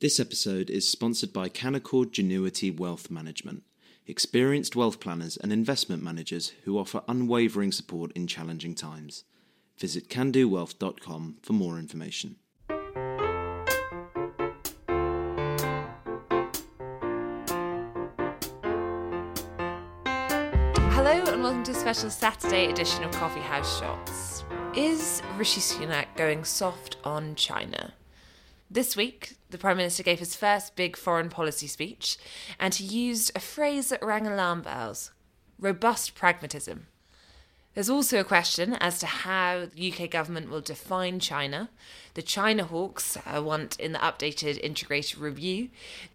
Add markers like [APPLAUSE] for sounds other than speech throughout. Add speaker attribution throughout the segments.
Speaker 1: This episode is sponsored by Canaccord Genuity Wealth Management, experienced wealth planners and investment managers who offer unwavering support in challenging times. Visit candowealth.com for more information.
Speaker 2: Hello and welcome to a special Saturday edition of Coffee House Shots. Is Rishi Sunak going soft on China? This week, the Prime Minister gave his first big foreign policy speech, and he used a phrase that rang alarm bells robust pragmatism. There's also a question as to how the UK government will define China. The China hawks uh, want, in the updated integrated review,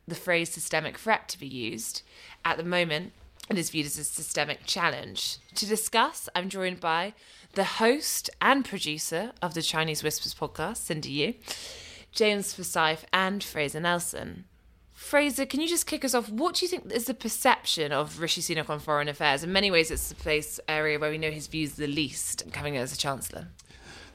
Speaker 2: the phrase systemic threat to be used. At the moment, it is viewed as a systemic challenge. To discuss, I'm joined by the host and producer of the Chinese Whispers podcast, Cindy Yu, James Forsyth, and Fraser Nelson. Fraser, can you just kick us off? What do you think is the perception of Rishi Sunak on foreign affairs? In many ways, it's the place area where we know his views the least, coming as a chancellor.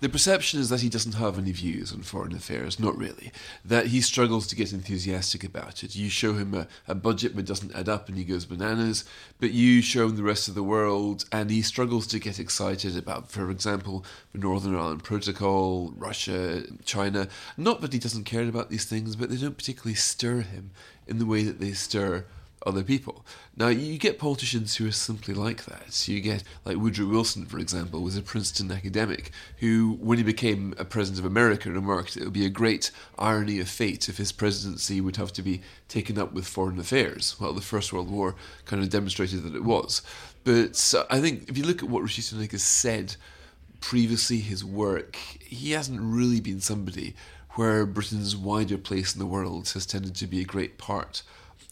Speaker 3: The perception is that he doesn't have any views on foreign affairs, not really. That he struggles to get enthusiastic about it. You show him a, a budget that doesn't add up and he goes bananas, but you show him the rest of the world and he struggles to get excited about, for example, the Northern Ireland Protocol, Russia, China. Not that he doesn't care about these things, but they don't particularly stir him in the way that they stir other people. Now, you get politicians who are simply like that. You get, like Woodrow Wilson, for example, was a Princeton academic who, when he became a president of America, remarked it would be a great irony of fate if his presidency would have to be taken up with foreign affairs. Well, the First World War kind of demonstrated that it was. But uh, I think if you look at what Rishi Sunak has said previously, his work, he hasn't really been somebody where Britain's wider place in the world has tended to be a great part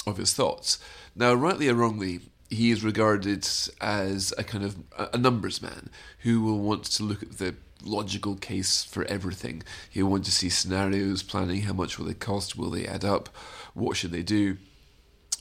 Speaker 3: of his thoughts. Now, rightly or wrongly, he is regarded as a kind of a numbers man who will want to look at the logical case for everything. He'll want to see scenarios, planning how much will they cost, will they add up, what should they do.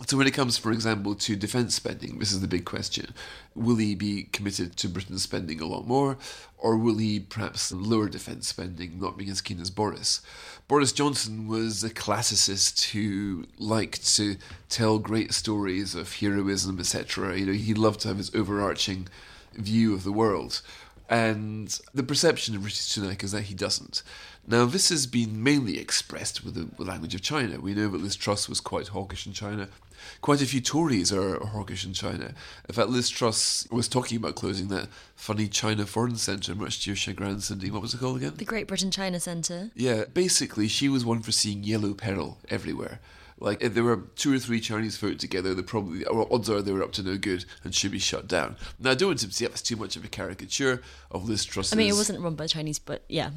Speaker 3: So, when it comes, for example, to defence spending, this is the big question. Will he be committed to Britain spending a lot more, or will he perhaps lower defence spending, not being as keen as Boris? Boris Johnson was a classicist who liked to tell great stories of heroism, etc. You know, he loved to have his overarching view of the world. And the perception of Rishi Sunak is that he doesn't. Now, this has been mainly expressed with the language of China. We know that Liz Truss was quite hawkish in China. Quite a few Tories are hawkish in China. In fact, Liz Truss was talking about closing that funny China Foreign Centre, much to your chagrin, Cindy. What was it called again?
Speaker 4: The Great Britain China Centre.
Speaker 3: Yeah, basically, she was one for seeing yellow peril everywhere. Like if there were two or three Chinese folk together, the probably well, odds are they were up to no good and should be shut down. Now, I don't want to see that's too much of a caricature of Liz Truss.
Speaker 4: I mean, it wasn't run by Chinese, but yeah.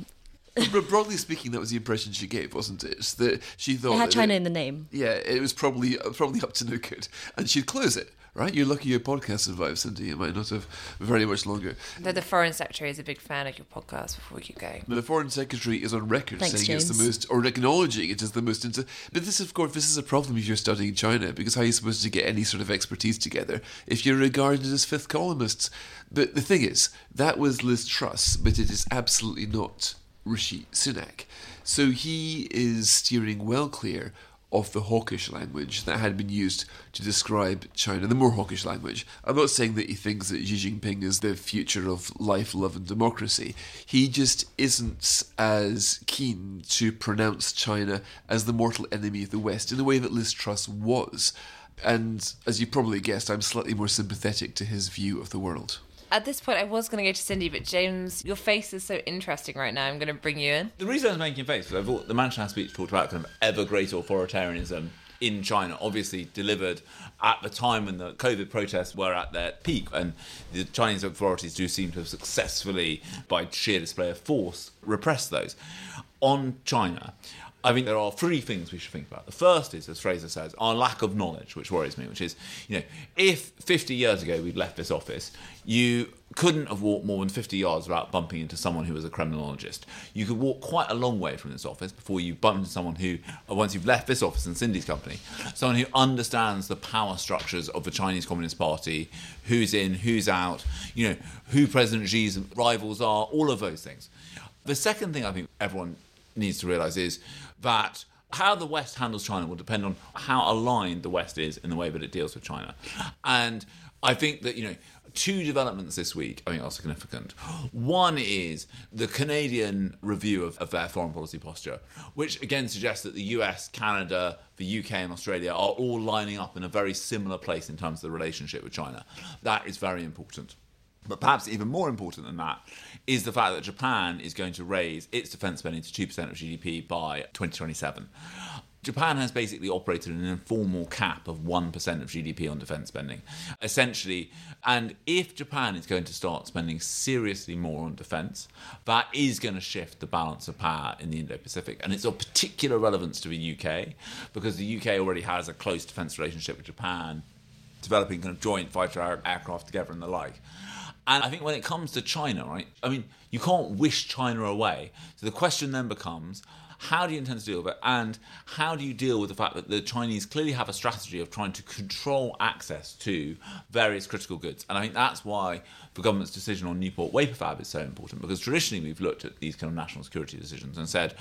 Speaker 4: [LAUGHS]
Speaker 3: but broadly speaking, that was the impression she gave, wasn't it? That she thought
Speaker 4: it had China
Speaker 3: it,
Speaker 4: in the name.
Speaker 3: Yeah, it was probably uh, probably up to no good, and she'd close it. Right, you're lucky your podcast survived, Cindy. It might not have very much longer.
Speaker 2: Though the Foreign Secretary is a big fan of your podcast. Before we keep going,
Speaker 3: the Foreign Secretary is on record
Speaker 4: Thanks,
Speaker 3: saying
Speaker 4: James.
Speaker 3: it's the most, or acknowledging it is the most. Inter- but this, of course, this is a problem if you're studying China because how are you supposed to get any sort of expertise together if you're regarded as fifth columnists? But the thing is, that was Liz Truss, but it is absolutely not Rishi Sunak. So he is steering well clear of the hawkish language that had been used to describe China, the more hawkish language. I'm not saying that he thinks that Xi Jinping is the future of life, love, and democracy. He just isn't as keen to pronounce China as the mortal enemy of the West in the way that Liz Truss was. And as you probably guessed, I'm slightly more sympathetic to his view of the world.
Speaker 2: At this point, I was going to go to Cindy, but James, your face is so interesting right now. I'm going to bring you in.
Speaker 5: The reason I was making face was thought the Mansion House speech talked about kind of ever greater authoritarianism in China, obviously delivered at the time when the COVID protests were at their peak, and the Chinese authorities do seem to have successfully, by sheer display of force, repressed those. On China, I think there are three things we should think about. The first is, as Fraser says, our lack of knowledge, which worries me, which is, you know, if 50 years ago we'd left this office, you couldn't have walked more than 50 yards without bumping into someone who was a Kremlinologist. You could walk quite a long way from this office before you bump into someone who, once you've left this office in Cindy's company, someone who understands the power structures of the Chinese Communist Party, who's in, who's out, you know, who President Xi's rivals are, all of those things. The second thing I think everyone needs to realize is that how the West handles China will depend on how aligned the West is in the way that it deals with China. And I think that, you know, two developments this week I think are significant. One is the Canadian review of, of, their foreign policy posture, which again suggests that the US, Canada, the UK, and Australia are all lining up in a very similar place in terms of the relationship with China. That is very important. But perhaps even more important than that is the fact that Japan is going to raise its defense spending to 2% of GDP by 2027. Japan has basically operated an informal cap of 1% of GDP on defense spending, essentially. And if Japan is going to start spending seriously more on defense, that is going to shift the balance of power in the Indo Pacific. And it's of particular relevance to the UK because the UK already has a close defense relationship with Japan, developing kind of joint fighter aircraft together and the like. And I think when it comes to China, right, I mean, you can't wish China away. So the question then becomes how do you intend to deal with it? And how do you deal with the fact that the Chinese clearly have a strategy of trying to control access to various critical goods? And I think that's why the government's decision on Newport Wafer Fab is so important because traditionally we've looked at these kind of national security decisions and said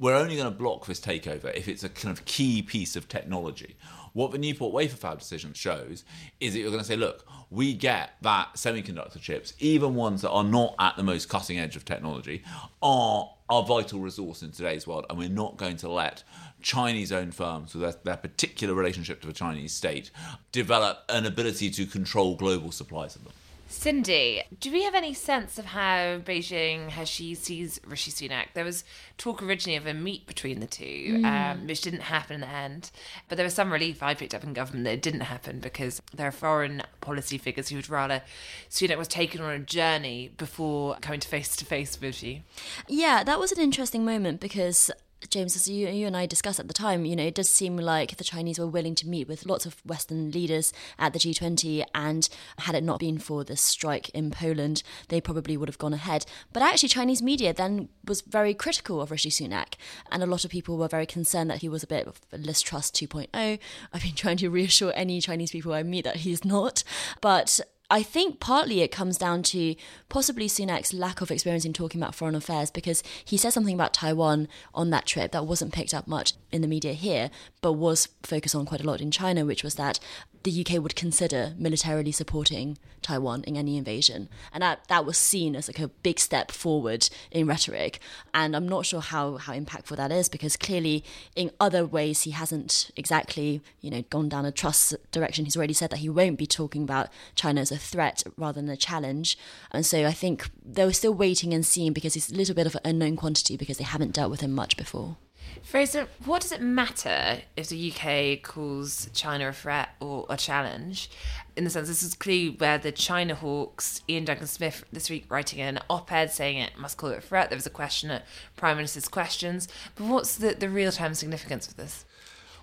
Speaker 5: we're only going to block this takeover if it's a kind of key piece of technology. What the Newport Wafer Fab decision shows is that you're going to say, look, we get that semiconductor chips, even ones that are not at the most cutting edge of technology, are a vital resource in today's world, and we're not going to let Chinese owned firms with their, their, particular relationship to the Chinese state develop an ability to control global supplies of them.
Speaker 2: Cindy, do we have any sense of how Beijing has she sees Rishi Sunak? There was talk originally of a meet between the two, mm. um, which didn't happen in the end. But there was some relief I picked up in government that it didn't happen because there are foreign policy figures who would rather Sunak was taken on a journey before coming to face to face with you.
Speaker 4: Yeah, that was an interesting moment because James, as you, you and I discussed at the time, you know, it does seem like the Chinese were willing to meet with lots of Western leaders at the G20, and had it not been for the strike in Poland, they probably would have gone ahead. But actually, Chinese media then was very critical of Rishi Sunak, and a lot of people were very concerned that he was a bit of Liz Truss 2.0. I've been trying to reassure any Chinese people I meet that he's not, but I think partly it comes down to possibly Sunak's lack of experience in talking about foreign affairs because he said something about Taiwan on that trip that wasn't picked up much in the media here, but was focused on quite a lot in China, which was that the UK would consider militarily supporting Taiwan in any invasion. And that, that was seen as like a big step forward in rhetoric. And I'm not sure how, how impactful that is because clearly in other ways he hasn't exactly, you know, gone down a Truss direction. He's already said that he won't be talking about China as a threat rather than a challenge. And so I think they were still waiting and seeing because he's a little bit of an unknown quantity because they haven't dealt with him much before.
Speaker 2: Fraser, what does it matter if the UK calls China a threat or a challenge? In the sense, this is clearly where the China hawks, Iain Duncan Smith this week writing an op ed saying it must call it a threat. There was a question at Prime Minister's questions. But what's the, the real time significance of this?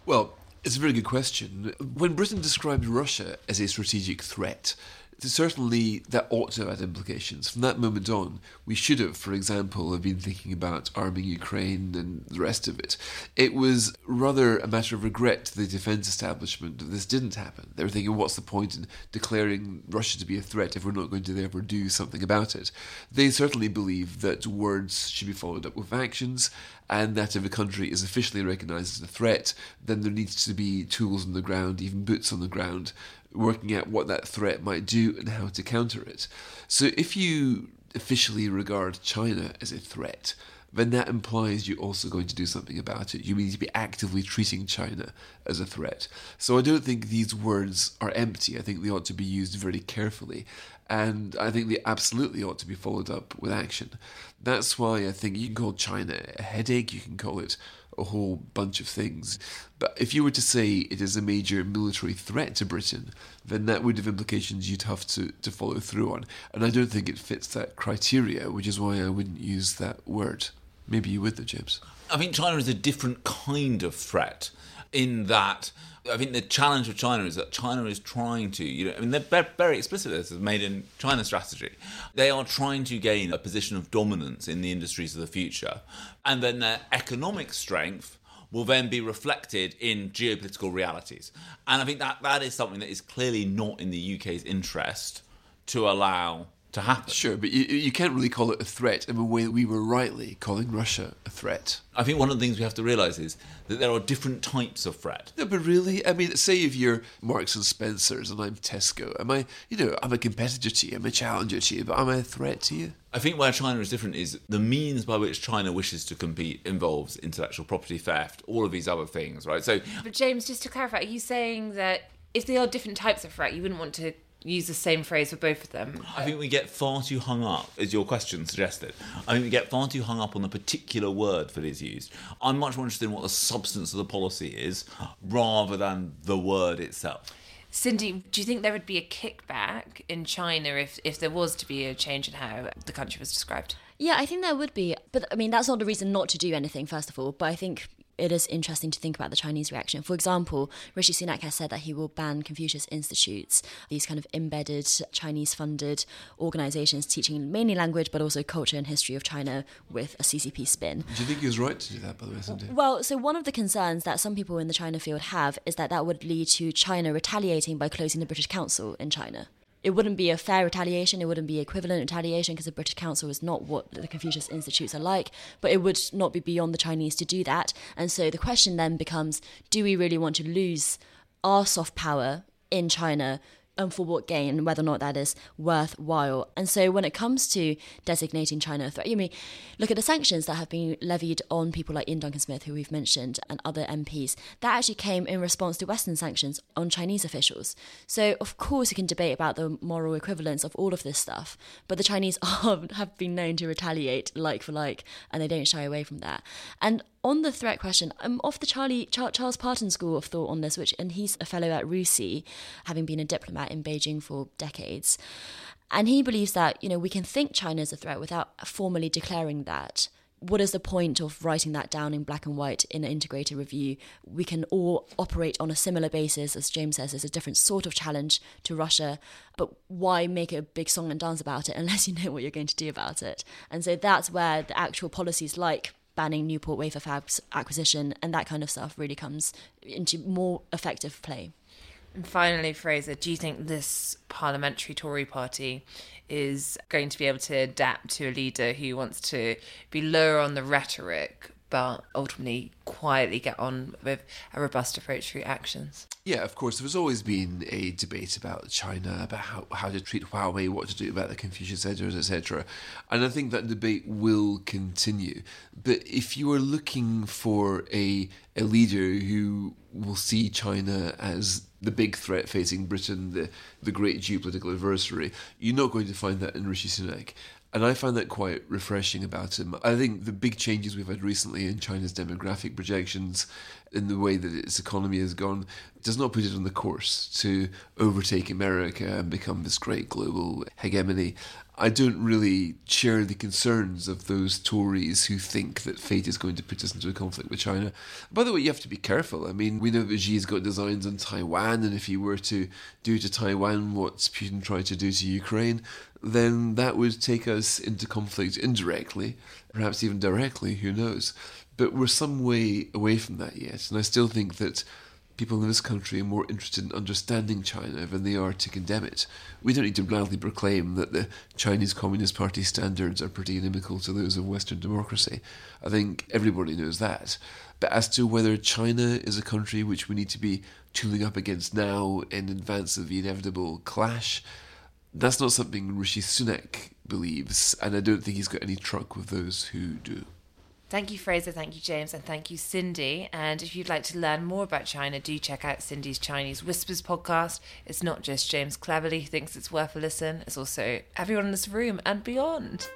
Speaker 3: Well, it's a very good question. When Britain described Russia as a strategic threat, certainly that ought to have had implications. From that moment on, we should have, for example, have been thinking about arming Ukraine and the rest of it. It was rather a matter of regret to the defence establishment that this didn't happen. They were thinking, what's the point in declaring Russia to be a threat if we're not going to ever do something about it? They certainly believe that words should be followed up with actions, and that if a country is officially recognised as a threat, then there needs to be tools on the ground, even boots on the ground, working out what that threat might do and how to counter it. So if you officially regard China as a threat, then that implies you're also going to do something about it. You need to be actively treating China as a threat. So I don't think these words are empty. I think they ought to be used very carefully. And I think they absolutely ought to be followed up with action. That's why I think you can call China a headache, you can call it a whole bunch of things. But if you were to say it is a major military threat to Britain, then that would have implications you'd have to, to follow through on. And I don't think it fits that criteria, which is why I wouldn't use that word. Maybe you would, though, James.
Speaker 5: I think China is a different kind of threat in that I think the challenge with China is that China is trying to, you know, I mean, they're very explicit. This is made in China strategy. They are trying to gain a position of dominance in the industries of the future, and then their economic strength will then be reflected in geopolitical realities. And I think that that is something that is clearly not in the UK's interest to allow to happen.
Speaker 3: Sure, but you, you can't really call it a threat in the way that we were rightly calling Russia a threat.
Speaker 5: I think one of the things we have to realise is that there are different types of threat.
Speaker 3: No, but really, I mean, say if you're Marks and Spencers and I'm Tesco, am I, you know, I'm a competitor to you, I'm a challenger to you, but am I a threat to you?
Speaker 5: I think where China is different is the means by which China wishes to compete involves intellectual property theft, all of these other things, right? So,
Speaker 2: But James, just to clarify, are you saying that if they are different types of threat, you wouldn't want to use the same phrase for both of them?
Speaker 5: I think we get far too hung up, as your question suggested. I think we get far too hung up on the particular word that is used. I'm much more interested in what the substance of the policy is rather than the word itself.
Speaker 2: Cindy, do you think there would be a kickback in China if, if there was to be a change in how the country was described?
Speaker 4: Yeah, I think there would be. But I mean, that's not a reason not to do anything, first of all. But I think it is interesting to think about the Chinese reaction. For example, Rishi Sunak has said that he will ban Confucius Institutes, these kind of embedded Chinese funded organizations teaching mainly language but also culture and history of China with a CCP spin.
Speaker 3: Do you think he was right to do that, by the way, Cindy?
Speaker 4: Well, so one of the concerns that some people in the China field have is that that would lead to China retaliating by closing the British Council in China. It wouldn't be a fair retaliation, it wouldn't be equivalent retaliation because the British Council is not what the Confucius Institutes are like, but it would not be beyond the Chinese to do that. And so the question then becomes do we really want to lose our soft power in China and for what gain, whether or not that is worthwhile. And so when it comes to designating China a threat, you mean look at the sanctions that have been levied on people like Iain Duncan Smith, who we've mentioned, and other MPs. That actually came in response to Western sanctions on Chinese officials. So of course you can debate about the moral equivalence of all of this stuff, but the Chinese [LAUGHS] are, have been known to retaliate like for like, and they don't shy away from that. And on the threat question, I'm off the Charlie Charles Parton School of Thought on this, which and he's a fellow at RUSI, having been a diplomat in Beijing for decades, and he believes that you know we can think China is a threat without formally declaring that. What is the point of writing that down in black and white in an integrated review? We can all operate on a similar basis, as James says, there's a different sort of challenge to Russia, but why make a big song and dance about it unless you know what you're going to do about it? And so that's where the actual policies like banning Newport wafer fabs acquisition and that kind of stuff really comes into more effective play.
Speaker 2: And finally, Fraser, do you think this parliamentary Tory party is going to be able to adapt to a leader who wants to be lower on the rhetoric, but ultimately quietly get on with a robust approach through actions?
Speaker 3: Yeah, of course. There's always been a debate about China, about how, how to treat Huawei, what to do about the Confucius centers, etc. And I think that debate will continue. But if you are looking for a a leader who will see China as the big threat facing Britain, the the great geopolitical adversary, you're not going to find that in Rishi Sunak. And I find that quite refreshing about him. I think the big changes we've had recently in China's demographic projections, in the way that its economy has gone, does not put it on the course to overtake America and become this great global hegemony. I don't really share the concerns of those Tories who think that fate is going to put us into a conflict with China. By the way, you have to be careful. I mean, we know that Xi's got designs on Taiwan, and if he were to do to Taiwan what Putin tried to do to Ukraine, then that would take us into conflict indirectly, perhaps even directly, who knows. But we're some way away from that yet, and I still think that people in this country are more interested in understanding China than they are to condemn it. We don't need to loudly proclaim that the Chinese Communist Party standards are pretty inimical to those of Western democracy. I think everybody knows that. But as to whether China is a country which we need to be tooling up against now in advance of the inevitable clash, that's not something Rishi Sunak believes, and I don't think he's got any truck with those who do.
Speaker 2: Thank you, Fraser. Thank you, James. And thank you, Cindy. And if you'd like to learn more about China, do check out Cindy's Chinese Whispers podcast. It's not just James Cleverly who thinks it's worth a listen, it's also everyone in this room and beyond.